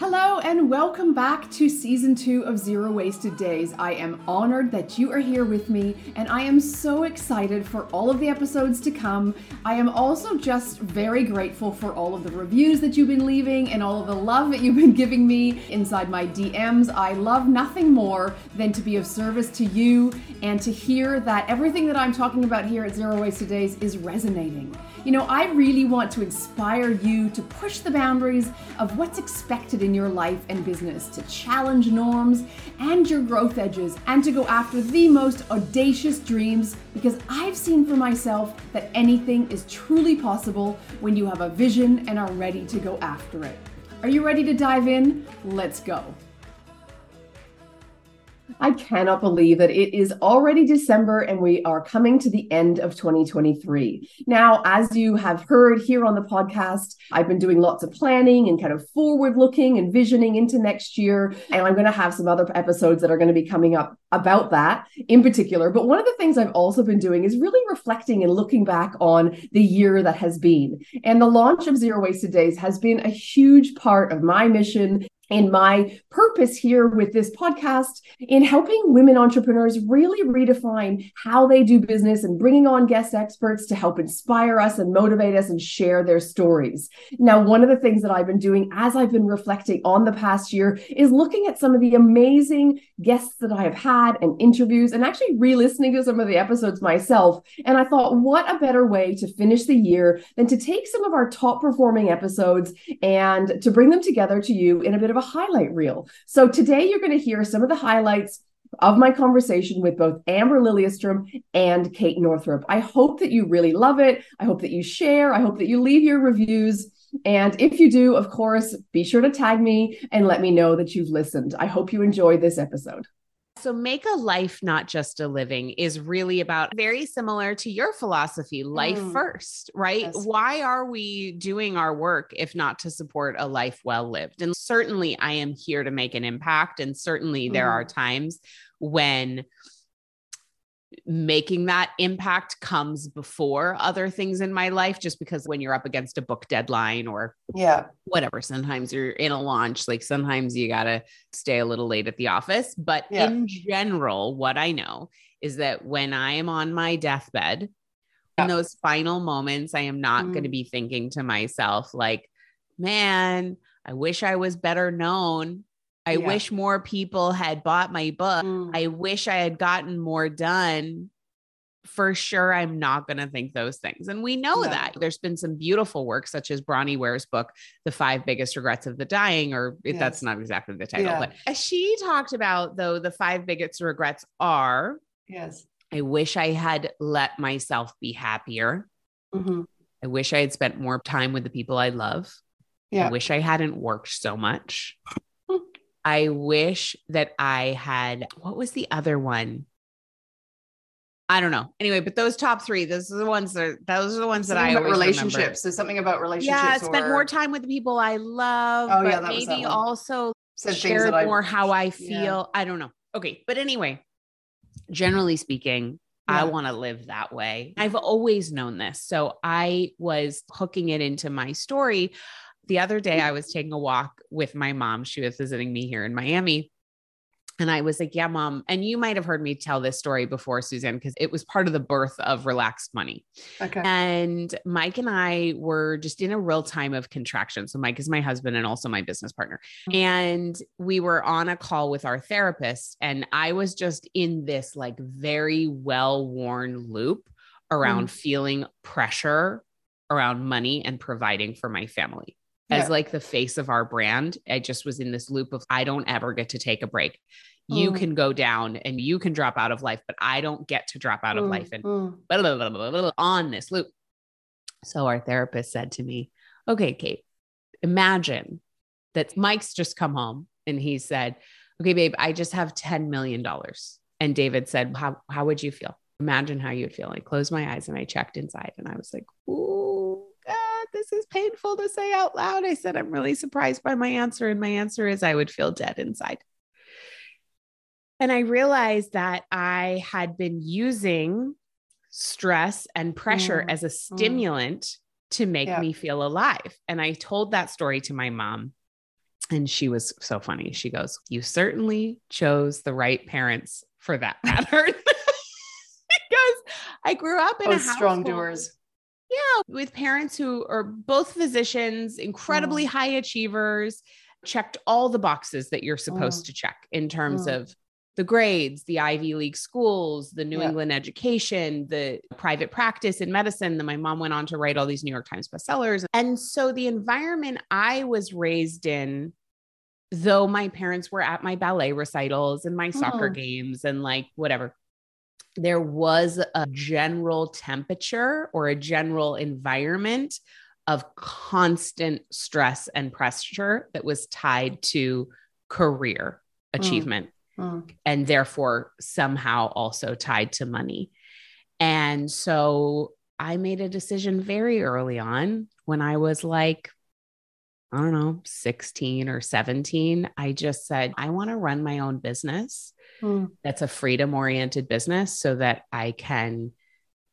Hello and welcome back to season two of Zero Wasted Days. I am honored that you are here with me, and I am so excited for all of the episodes to come. I am also just very grateful for all of the reviews that you've been leaving and all of the love that you've been giving me inside my DMs. I love nothing more than to be of service to you and to hear that everything that I'm talking about here at Zero Wasted Days is resonating. You know, I really want to inspire you to push the boundaries of what's expected in your life and business, to challenge norms and your growth edges, and to go after the most audacious dreams because I've seen for myself that anything is truly possible when you have a vision and are ready to go after it. Are you ready to dive in? Let's go. I cannot believe that it is already December and we are coming to the end of 2023. Now, as you have heard here on the podcast, I've been doing lots of planning and kind of forward looking and visioning into next year. And I'm going to have some other episodes that are going to be coming up about that in particular. But one of the things I've also been doing is really reflecting and looking back on the year that has been. And the launch of Zero Wasted Days has been a huge part of my mission and my purpose here with this podcast in helping women entrepreneurs really redefine how they do business and bringing on guest experts to help inspire us and motivate us and share their stories. Now, one of the things that I've been doing as I've been reflecting on the past year is looking at some of the amazing guests that I have had and interviews and actually re listening to some of the episodes myself. And I thought, what a better way to finish the year than to take some of our top performing episodes and to bring them together to you in a bit of a highlight reel. So today you're going to hear some of the highlights of my conversation with both Amber Lilyestrom and Kate Northrup. I hope that you really love it. I hope that you share. I hope that you leave your reviews. And if you do, of course, be sure to tag me and let me know that you've listened. I hope you enjoyed this episode. So, make a life, not just a living, is really about very similar to your philosophy life mm. first, right? Yes. Why are we doing our work if not to support a life well lived? And certainly, I am here to make an impact. And certainly, mm. there are mm. times when making that impact comes before other things in my life just because when you're up against a book deadline or yeah whatever sometimes you're in a launch like sometimes you got to stay a little late at the office but yeah. in general what i know is that when i am on my deathbed yeah. in those final moments i am not mm. going to be thinking to myself like man i wish i was better known I yeah. wish more people had bought my book. Mm. I wish I had gotten more done. For sure, I'm not going to think those things. And we know that there's been some beautiful work, such as Bronnie Ware's book, The Five Biggest Regrets of the Dying, or yes. that's not exactly the title, yeah. but she talked about, though, the five biggest regrets are yes, I wish I had let myself be happier. Mm-hmm. I wish I had spent more time with the people I love. Yeah. I wish I hadn't worked so much. I wish that I had, what was the other one? I don't know. Anyway, but those top three, those are the ones that are, those are the ones something that I always relationships. Remember. There's something about relationships. Yeah, spend more time with the people I love. Oh yeah, maybe also Said share more I, how I feel. Yeah. I don't know. Okay, but anyway, generally speaking, yeah. I want to live that way. I've always known this, so I was hooking it into my story the other day I was taking a walk with my mom. She was visiting me here in Miami. And I was like, yeah, mom. And you might have heard me tell this story before, Suzanne, because it was part of the birth of Relaxed Money. Okay. And Mike and I were just in a real time of contraction. So, Mike is my husband and also my business partner. Mm-hmm. And we were on a call with our therapist. And I was just in this like very well worn loop around mm. feeling pressure around money and providing for my family as yeah. like the face of our brand. I just was in this loop of I don't ever get to take a break. You mm. can go down and you can drop out of life, but I don't get to drop out of mm. life and mm. blah, blah, blah, on this loop. So our therapist said to me, Okay, Kate, imagine that Mike's just come home and he said, Okay, babe, I just have $10 million. And David said, How, how would you feel? Imagine how you'd feel. I closed my eyes and I checked inside and I was like, Ooh, this is painful to say out loud. I said, I'm really surprised by my answer. And my answer is, I would feel dead inside. And I realized that I had been using stress and pressure mm, as a mm. stimulant mm. to make me feel alive. And I told that story to my mom. And she was so funny. She goes, You certainly chose the right parents for that pattern. because I grew up in oh, a strong doers. Yeah, with parents who are both physicians, incredibly mm. high achievers, checked all the boxes that you're supposed mm. to check in terms mm. of the grades, the Ivy League schools, the New yeah. England education, the private practice in medicine. Then my mom went on to write all these New York Times bestsellers. And so the environment I was raised in, though my parents were at my ballet recitals and my soccer oh. games and like whatever, there was a general temperature or a general environment of constant stress and pressure that was tied to career mm. achievement mm. and therefore somehow also tied to money. And so I made a decision very early on when I was like, I don't know, 16 or 17. I just said, I want to run my own business mm. that's a freedom oriented business so that I can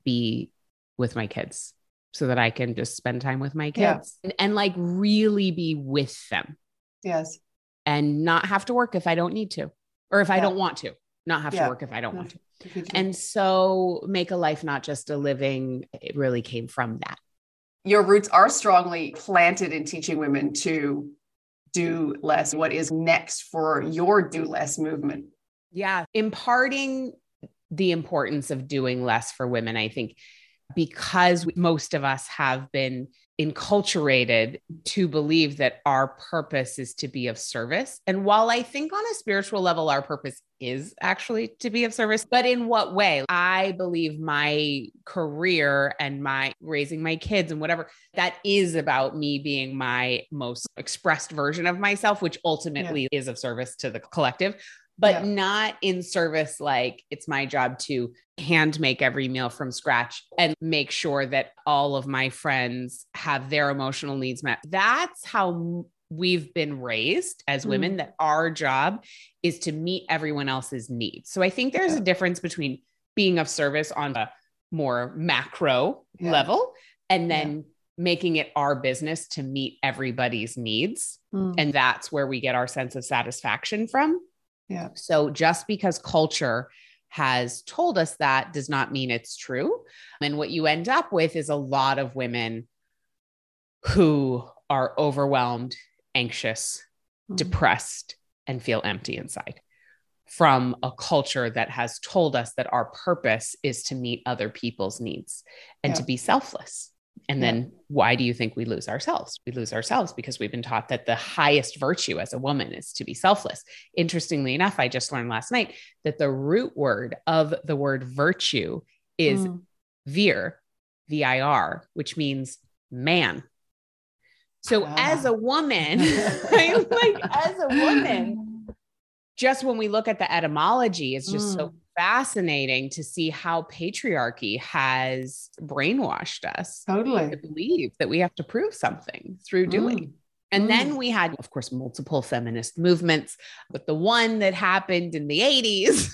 be with my kids, so that I can just spend time with my kids yeah. and, and like really be with them. Yes. And not have to work if I don't need to, or if yeah. I don't want to, not have yeah. to work if I don't want to. And so make a life, not just a living. It really came from that. Your roots are strongly planted in teaching women to do less. What is next for your do less movement? Yeah, imparting the importance of doing less for women, I think, because most of us have been enculturated to believe that our purpose is to be of service. And while I think on a spiritual level, our purpose is actually to be of service, but in what way? I believe my career and my raising my kids and whatever that is about me being my most expressed version of myself, which ultimately yeah. is of service to the collective but yeah. not in service like it's my job to hand make every meal from scratch and make sure that all of my friends have their emotional needs met. That's how we've been raised as mm. women that our job is to meet everyone else's needs. So I think there's yeah. a difference between being of service on a more macro yeah. level and then making it our business to meet everybody's needs. Mm. And that's where we get our sense of satisfaction from. Yeah. So just because culture has told us that does not mean it's true. And what you end up with is a lot of women who are overwhelmed, anxious, mm-hmm. depressed, and feel empty inside from a culture that has told us that our purpose is to meet other people's needs and yeah. to be selfless. And yeah. then why do you think we lose ourselves? We lose ourselves because we've been taught that the highest virtue as a woman is to be selfless. Interestingly enough, I just learned last night that the root word of the word virtue is mm. vir, V I R, which means man. So ah. as a woman, like as a woman, just when we look at the etymology, it's just mm. so fascinating to see how patriarchy has brainwashed us totally to believe that we have to prove something through mm. doing. Mm. And mm. then we had, of course, multiple feminist movements, but the one that happened in the 80s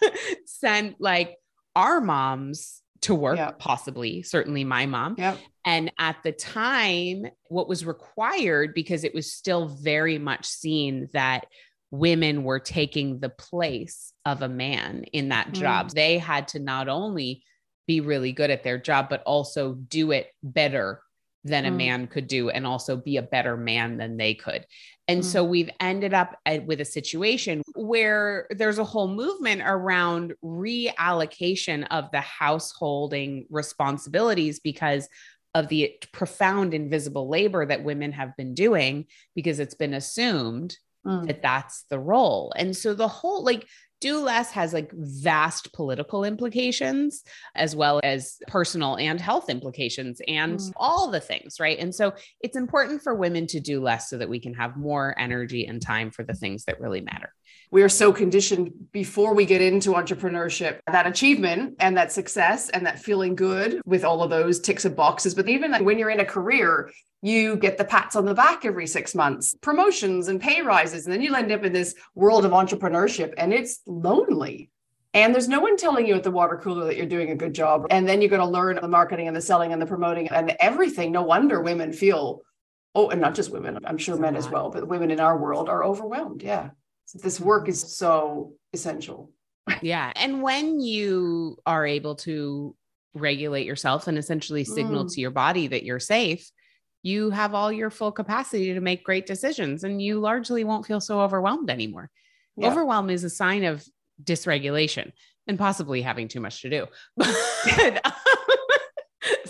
sent like our moms to work, yep. possibly, certainly my mom. Yep. And at the time, what was required, because it was still very much seen that women were taking the place of a man in that job. Mm. They had to not only be really good at their job, but also do it better than mm. a man could do and also be a better man than they could. And mm. so we've ended up at, with a situation where there's a whole movement around reallocation of the householding responsibilities because of the profound invisible labor that women have been doing because it's been assumed mm. that that's the role. And so the whole like do less has like vast political implications as well as personal and health implications and mm. all the things, right? And so it's important for women to do less so that we can have more energy and time for the things that really matter we are so conditioned before we get into entrepreneurship that achievement and that success and that feeling good with all of those ticks of boxes but even when you're in a career you get the pats on the back every six months promotions and pay rises and then you end up in this world of entrepreneurship and it's lonely and there's no one telling you at the water cooler that you're doing a good job. And then you're going to learn the marketing and the selling and the promoting and everything. No wonder women feel oh, and not just women, I'm sure men as well, but women in our world are overwhelmed. Yeah. This work is so essential. yeah. And when you are able to regulate yourself and essentially signal mm. to your body that you're safe, you have all your full capacity to make great decisions and you largely won't feel so overwhelmed anymore. Yeah. Overwhelm is a sign of dysregulation and possibly having too much to do. But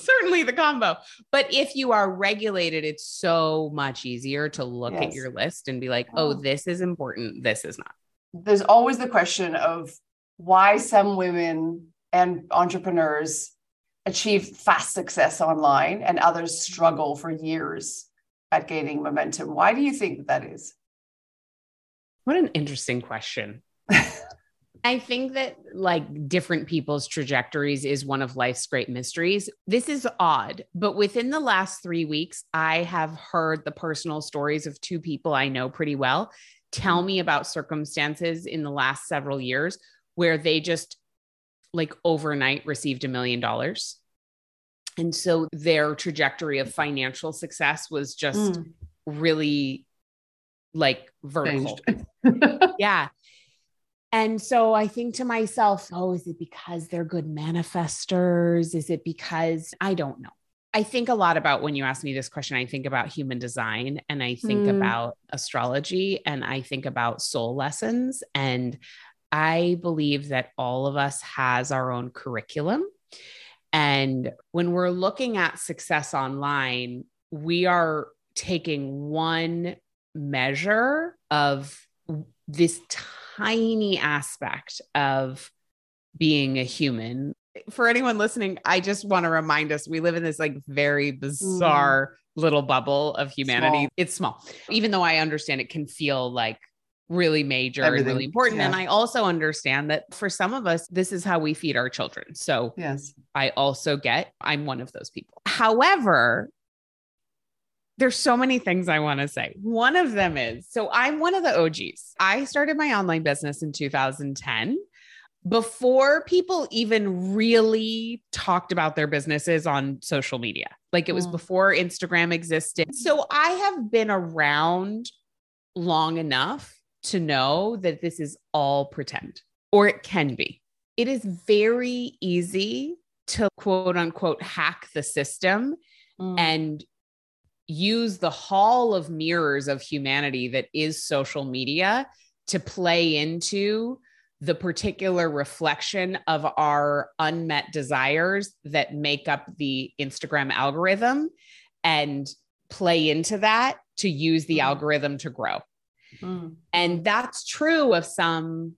certainly the combo. But if you are regulated, it's so much easier to look yes. at your list and be like, oh, this is important. This is not. There's always the question of why some women and entrepreneurs achieve fast success online and others struggle for years at gaining momentum. Why do you think that is? What an interesting question. I think that like different people's trajectories is one of life's great mysteries. This is odd, but within the last three weeks, I have heard the personal stories of two people I know pretty well tell me about circumstances in the last several years where they just like overnight received a million dollars. And so their trajectory of financial success was just mm. really like vertical. yeah. And so I think to myself, oh, is it because they're good manifestors? Is it because I don't know? I think a lot about when you ask me this question, I think about human design and I think mm. about astrology and I think about soul lessons. And I believe that all of us has our own curriculum. And when we're looking at success online, we are taking one measure of this tiny aspect of being a human. For anyone listening, I just want to remind us we live in this like very bizarre mm. little bubble of humanity. Small. It's small, even though I understand it can feel like really major Everything. and really important. Yeah. And I also understand that for some of us, this is how we feed our children. So, yes, I also get I'm one of those people. However, there's so many things I want to say. One of them is so I'm one of the OGs. I started my online business in 2010 before people even really talked about their businesses on social media. Like it was mm. before Instagram existed. So I have been around long enough to know that this is all pretend, or it can be. It is very easy to quote unquote hack the system mm. and use the hall of mirrors of humanity that is social media to play into the particular reflection of our unmet desires that make up the Instagram algorithm and play into that to use the mm. algorithm to grow. Mm. And that's true of some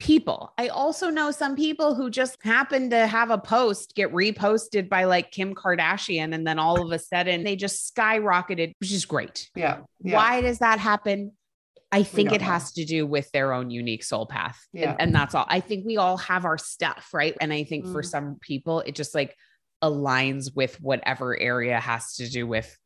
people. I also know some people who just happen to have a post get reposted by like Kim Kardashian and then all of a sudden they just skyrocketed, which is great. Yeah. yeah. Why does that happen? I think it has to do with their own unique soul path. Yeah. And, and, that's all. I think we all have our stuff, right? And I think mm. for some people, it just like aligns with whatever area has to do with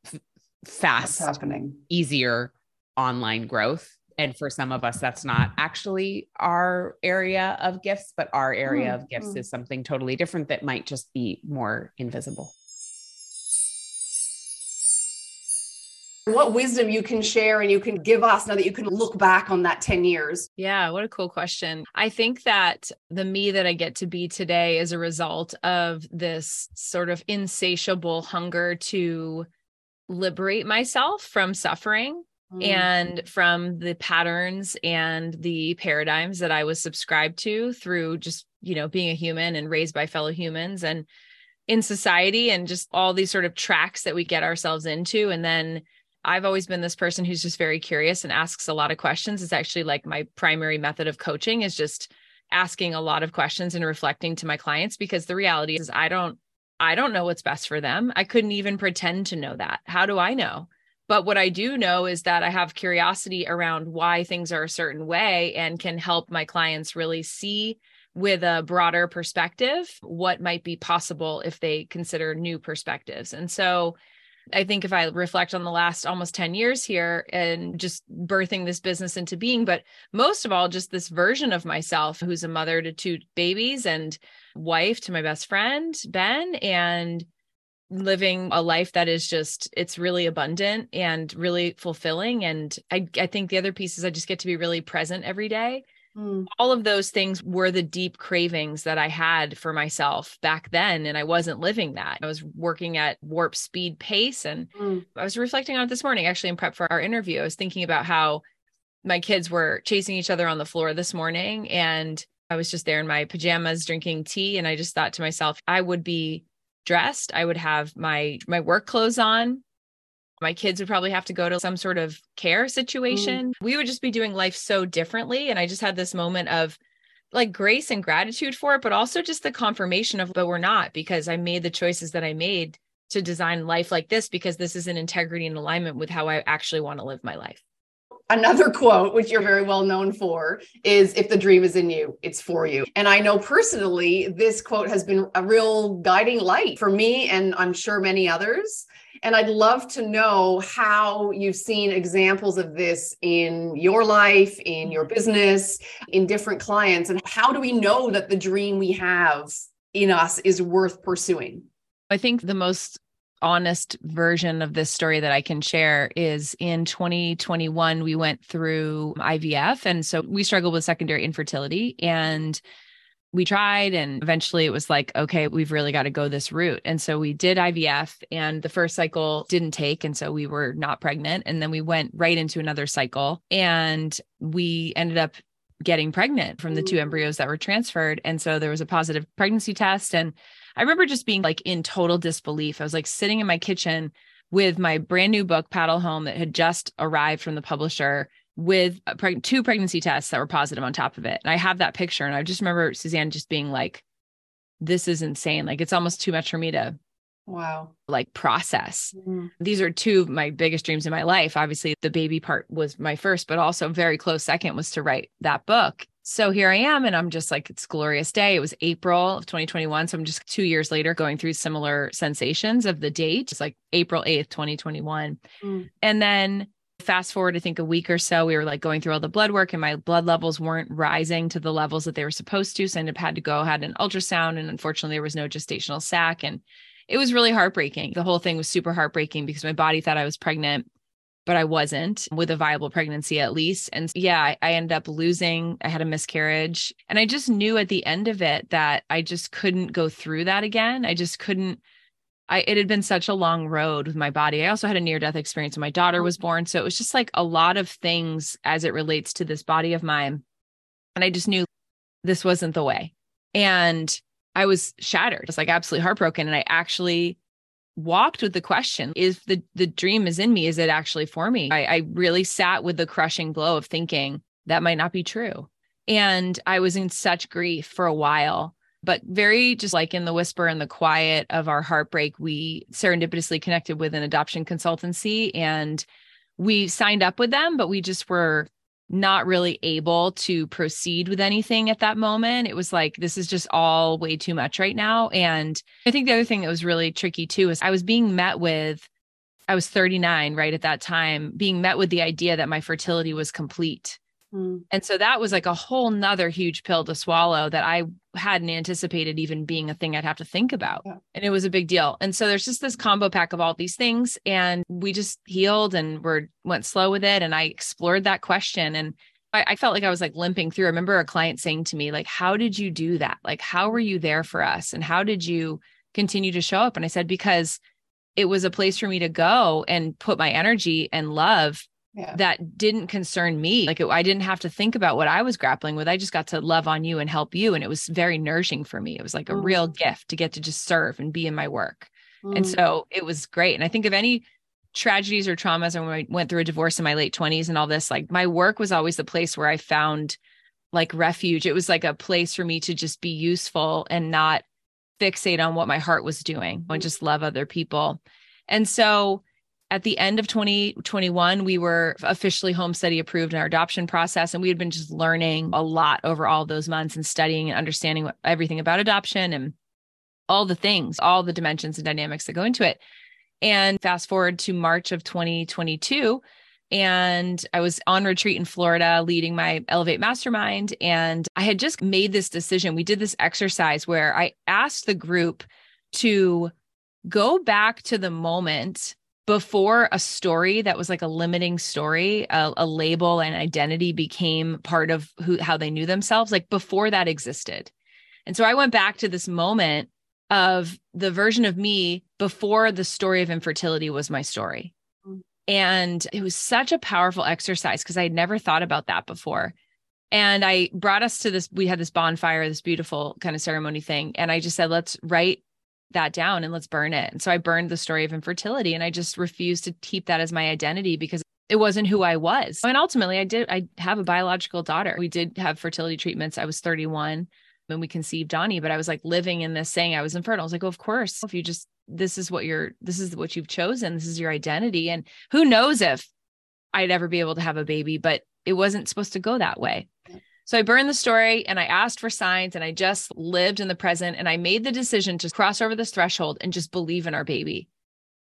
fast, happening, easier online growth and for some of us that's not actually our area of gifts but our area mm-hmm. of gifts mm. is something totally different that might just be more invisible what wisdom you can share and you can give us now that you can look back on that 10 years? Yeah, what a cool question. I think that the me that I get to be today is a result of this sort of insatiable hunger to liberate myself from suffering Mm. and from the patterns and the paradigms that I was subscribed to through just, you know, being a human and raised by fellow humans and in society and just all these sort of tracks that we get ourselves into. And then I've always been this person who's just very curious and asks a lot of questions. It's actually like my primary method of coaching is just asking a lot of questions and reflecting to my clients because the reality is I don't I don't know what's best for them. I couldn't even pretend to know that. How do I know? But what I do know is that I have curiosity around why things are a certain way and can help my clients really see with a broader perspective what might be possible if they consider new perspectives. And so I think if I reflect on the last almost 10 years here and just birthing this business into being, but most of all, just this version of myself who's a mother to two babies and wife to my best friend, Ben, and living a life that is just it's really abundant and really fulfilling and I I think the other piece is I just get to be really present every day. Mm. All of those things were the deep cravings that I had for myself back then and I wasn't living that. I was working at warp speed pace and mm. I was reflecting on it this morning actually in prep for our interview. I was thinking about how my kids were chasing each other on the floor this morning and I was just there in my pajamas drinking tea and I just thought to myself I would be dressed i would have my my work clothes on. My kids would probably have to go to some sort of care situation. Mm. we would just be doing life so differently. And i just had this moment of like grace and gratitude for it but also just the confirmation of but we're not because i made the choices that i made to design life like this because this is an integrity and alignment with how i actually want to live my life another quote, which you're very well known for, is if the dream is in you, it's for you. And I know personally, this quote has been a real guiding light for me and I'm sure many others. And I'd love to know how you've seen examples of this in your life, in your business, in different clients. And how do we know that the dream we have in us is worth pursuing? I think the most honest version of this story that I can share is in 2021, we went through IVF. And so we struggled with secondary infertility and we tried. And eventually it was like, okay, we've really got to go this route. And so we did IVF and the first cycle didn't take. And so we were not pregnant. And then we went right into another cycle and we ended up getting pregnant from the two mm. embryos that were transferred. And so there was a positive pregnancy test. And I remember just being like in total disbelief. I was like sitting in my kitchen with my brand new book, Paddle Home, that had just arrived from the publisher with preg- two pregnancy tests that were positive on top of it. And I have that picture. And I just remember Suzanne just being like, this is insane. Like it's almost too much for me to wow like process mm. these are two of my biggest dreams in my life obviously the baby part was my first but also very close second was to write that book so here I am, and I'm just like, it's glorious day. It was April of 2021. So I'm just two years later going through similar sensations of the date. It's like April 8th, 2021. Mm. And then fast forward, I think a week or so, we were like going through all the blood work, and my blood levels weren't rising to the levels that they were supposed to. So I ended up had to go, had an ultrasound, and unfortunately, there was no gestational sac. And it was really heartbreaking. The whole thing was super heartbreaking because my body thought I was pregnant but I wasn't with a viable pregnancy at least. And yeah, I, I ended up losing. I had a miscarriage. And I just knew at the end of it that I just couldn't go through that again. I just couldn't. I, it had been such a long road with my body. I also had a near death experience when my daughter was mm-hmm. born. So it was just like a lot of things as it relates to this body of mine. And I just knew this wasn't the way. And I was shattered, just like absolutely heartbroken. And I actually walked with the question is the the dream is in me is it actually for me? I, I really sat with the crushing blow of thinking that might not be true. And i was in such grief for a while but very just like in the whisper and the quiet of our heartbreak we serendipitously connected with an adoption consultancy and we signed up with them but we just were not really able to proceed with anything at that moment. It was like, this is just all way too much right now. And I think the other thing that was really tricky too is I was being met with, I was 39 right at that time, being met with the idea that my fertility was complete. Mm. And so that was like a whole nother huge pill to swallow that I hadn't anticipated even being a thing I'd have to think about. Yeah. And it was a big deal. And so there's just this combo pack of all these things. And we just healed and we're went slow with it. And I explored that question. And I, I felt like I was like limping through. I remember a client saying to me, like, how did you do that? Like, how were you there for us? And how did you continue to show up? And I said, because it was a place for me to go and put my energy and love yeah. that didn't concern me. Like it, I didn't have to think about what I was grappling with. I just got to love on you and help you. And it was very nourishing for me. It was like a mm. real gift to get to just serve and be in my work. Mm. And so it was great. And I think of any tragedies or traumas, and when I went through a divorce in my late 20s and all this, like my work was always the place where I found like refuge. It was like a place for me to just be useful and not fixate on what my heart was doing and mm. just love other people. And so at the end of 2021, we were officially home study approved in our adoption process. And we had been just learning a lot over all those months and studying and understanding everything about adoption and all the things, all the dimensions and dynamics that go into it. And fast forward to March of 2022. And I was on retreat in Florida leading my Elevate Mastermind. And I had just made this decision. We did this exercise where I asked the group to go back to the moment before a story that was like a limiting story, a, a, label and identity became part of who how they knew themselves, like before that existed. And so I went back to this moment of the version of me before the story of infertility was my story. Mm. And it was such a powerful exercise because I had never thought about that before. And I brought us to this, we had this bonfire, this beautiful kind of ceremony thing. And I just said, let's write that down and let's burn it. And so I burned the story of infertility and I just refused to keep that as my identity because it wasn't who I was. And ultimately I did I have a biological daughter. We did have fertility treatments. I was 31 when we conceived Donnie, but I was like living in this saying I was infertile. I was like, oh, of course, if you just this is what you're this is what you've chosen. This is your identity. And who knows if I'd ever be able to have a baby, but it wasn't supposed to go that way. So I burned the story and I asked for signs and I just lived in the present and I made the decision to cross over this threshold and just believe in our baby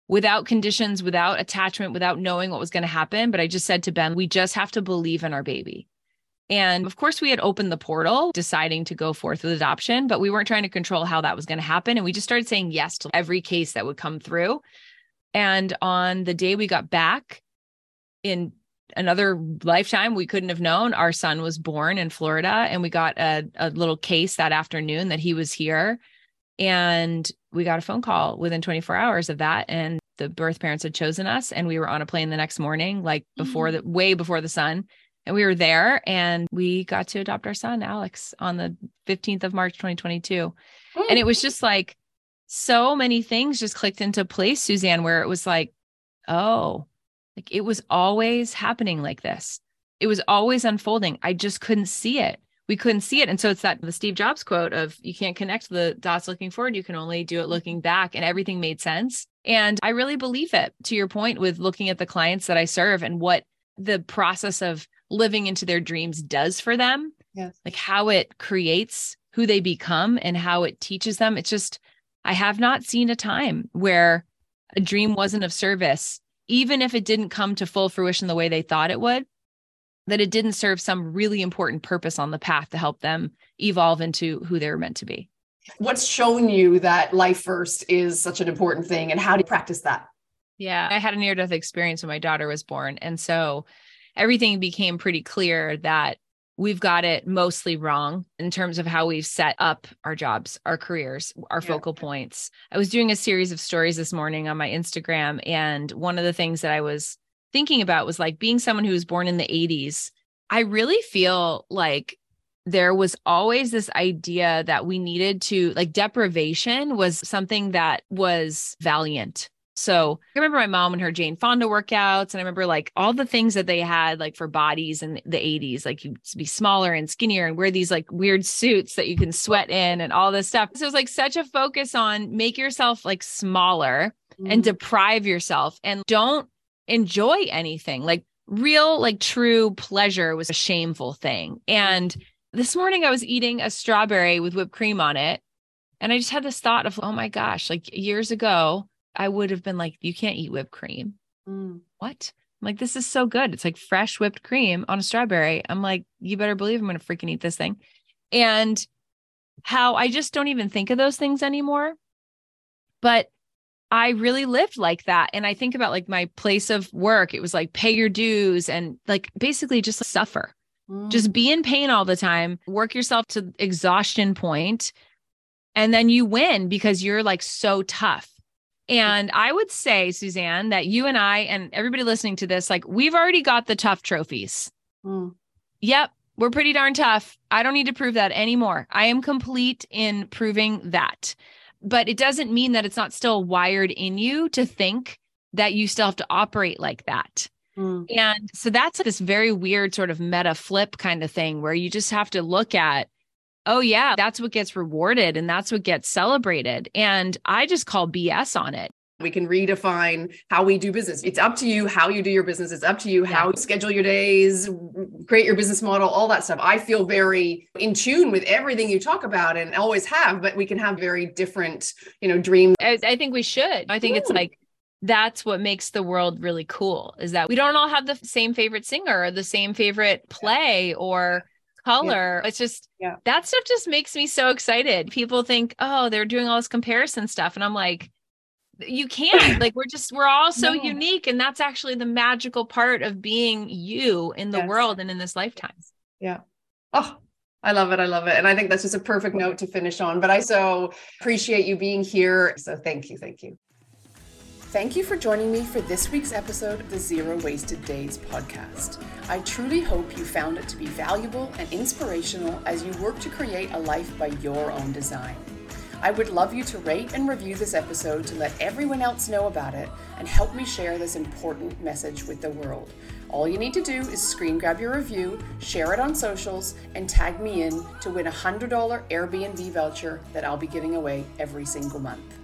without conditions, without attachment, without knowing what was going to happen. But I just said to Ben, we just have to believe in our baby. And of course, we had opened the portal, deciding to go forth with adoption, but we weren't trying to control how that was going to happen. And we just started saying yes to every case that would come through. And on the day we got back in another lifetime we couldn't have known our son was born in florida and we got a, a little case that afternoon that he was here and we got a phone call within 24 hours of that and the birth parents had chosen us and we were on a plane the next morning like before mm-hmm. the way before the sun and we were there and we got to adopt our son alex on the 15th of march 2022 mm-hmm. and it was just like so many things just clicked into place suzanne where it was like oh like it was always happening like this. It was always unfolding. I just couldn't see it. We couldn't see it. And so it's that the Steve Jobs quote of you can't connect the dots looking forward, you can only do it looking mm-hmm. back. And everything made sense. And I really believe it to your point with looking at the clients that I serve and what the process of living into their dreams does for them. Yes. Like how it creates who they become and how it teaches them. It's just, I have not seen a time where a dream wasn't of service even if it didn't come to full fruition the way they thought it would, that it didn't serve some really important purpose on the path to help them evolve into who they were meant to be. What's shown you that life first is such an important thing, and how do you practice that? Yeah, I had a near death experience when my daughter was born. And so everything became pretty clear that we've got it mostly wrong in terms of how we've set up our jobs, our careers, our yeah. focal points. I was doing a series of stories this morning on my Instagram, and one of the things that I was thinking about was like being someone who was born in the 80s. I really feel like there was always this idea that we needed to like deprivation was something that was valiant so I remember my mom and her Jane Fonda workouts. And I remember like all the things that they had like for bodies in the 80s, like you'd be smaller and skinnier and wear these like weird suits that you can sweat in and all this stuff. So it was like such a focus on make yourself like smaller mm. and deprive yourself and don't enjoy anything. Like real, like true pleasure was a shameful thing. And this morning I was eating a strawberry with whipped cream on it. And I just had this thought of, oh my gosh, like years ago, I would have been like, you can't eat whipped cream. Mm. What? I'm like, this is so good. It's like fresh whipped cream on a strawberry. I'm like, you better believe I'm going to freaking eat this thing. And how I just don't even think of those things anymore. But I really lived like that. And I think about like my place of work. It was like pay your dues and like basically just suffer, mm. just be in pain all the time, work yourself to exhaustion point, And then you win because you're like so tough. And I would say, Suzanne, that you and I and everybody listening to this, like we've already got the tough trophies. Mm. Yep, we're pretty darn tough. I don't need to prove that anymore. I am complete in proving that. But it doesn't mean that it's not still wired in you to think that you still have to operate like that. Mm. And so that's this very weird sort of meta flip kind of thing where you just have to look at oh yeah, that's what gets rewarded and that's what gets celebrated. And I just call BS on it. We can redefine how we do business. It's up to you how you do your business. It's up to you how you schedule your days, create your business model, all that stuff. I feel very in tune with everything you talk about and always have, but we can have very different, you know, dreams. I, I think we should. I think Ooh. it's like that's what makes the world really cool is that we don't all have the same favorite singer or the same favorite play or color. Yeah. It's just yeah. that stuff just makes me so excited. People think, oh, they're doing all this comparison stuff. And I'm like, you can't like we're just we're all so no. unique and that's actually the magical part of being you in the yes. world and in this lifetime yeah oh I love it. I love it. And I think that's just a perfect note to finish on. But I so appreciate you being here. So thank you. Thank you. Thank you for joining me for this week's episode of the Zero Wasted Days podcast. I truly hope you found it to be valuable and inspirational as you work to create a life by your own design. I would love you to rate and review this episode to let everyone else know about it and help me share this important message with the world. All you need to do is screen grab your review, share it on socials, and tag me in to win a $100 Airbnb voucher that I'll be giving away every single month.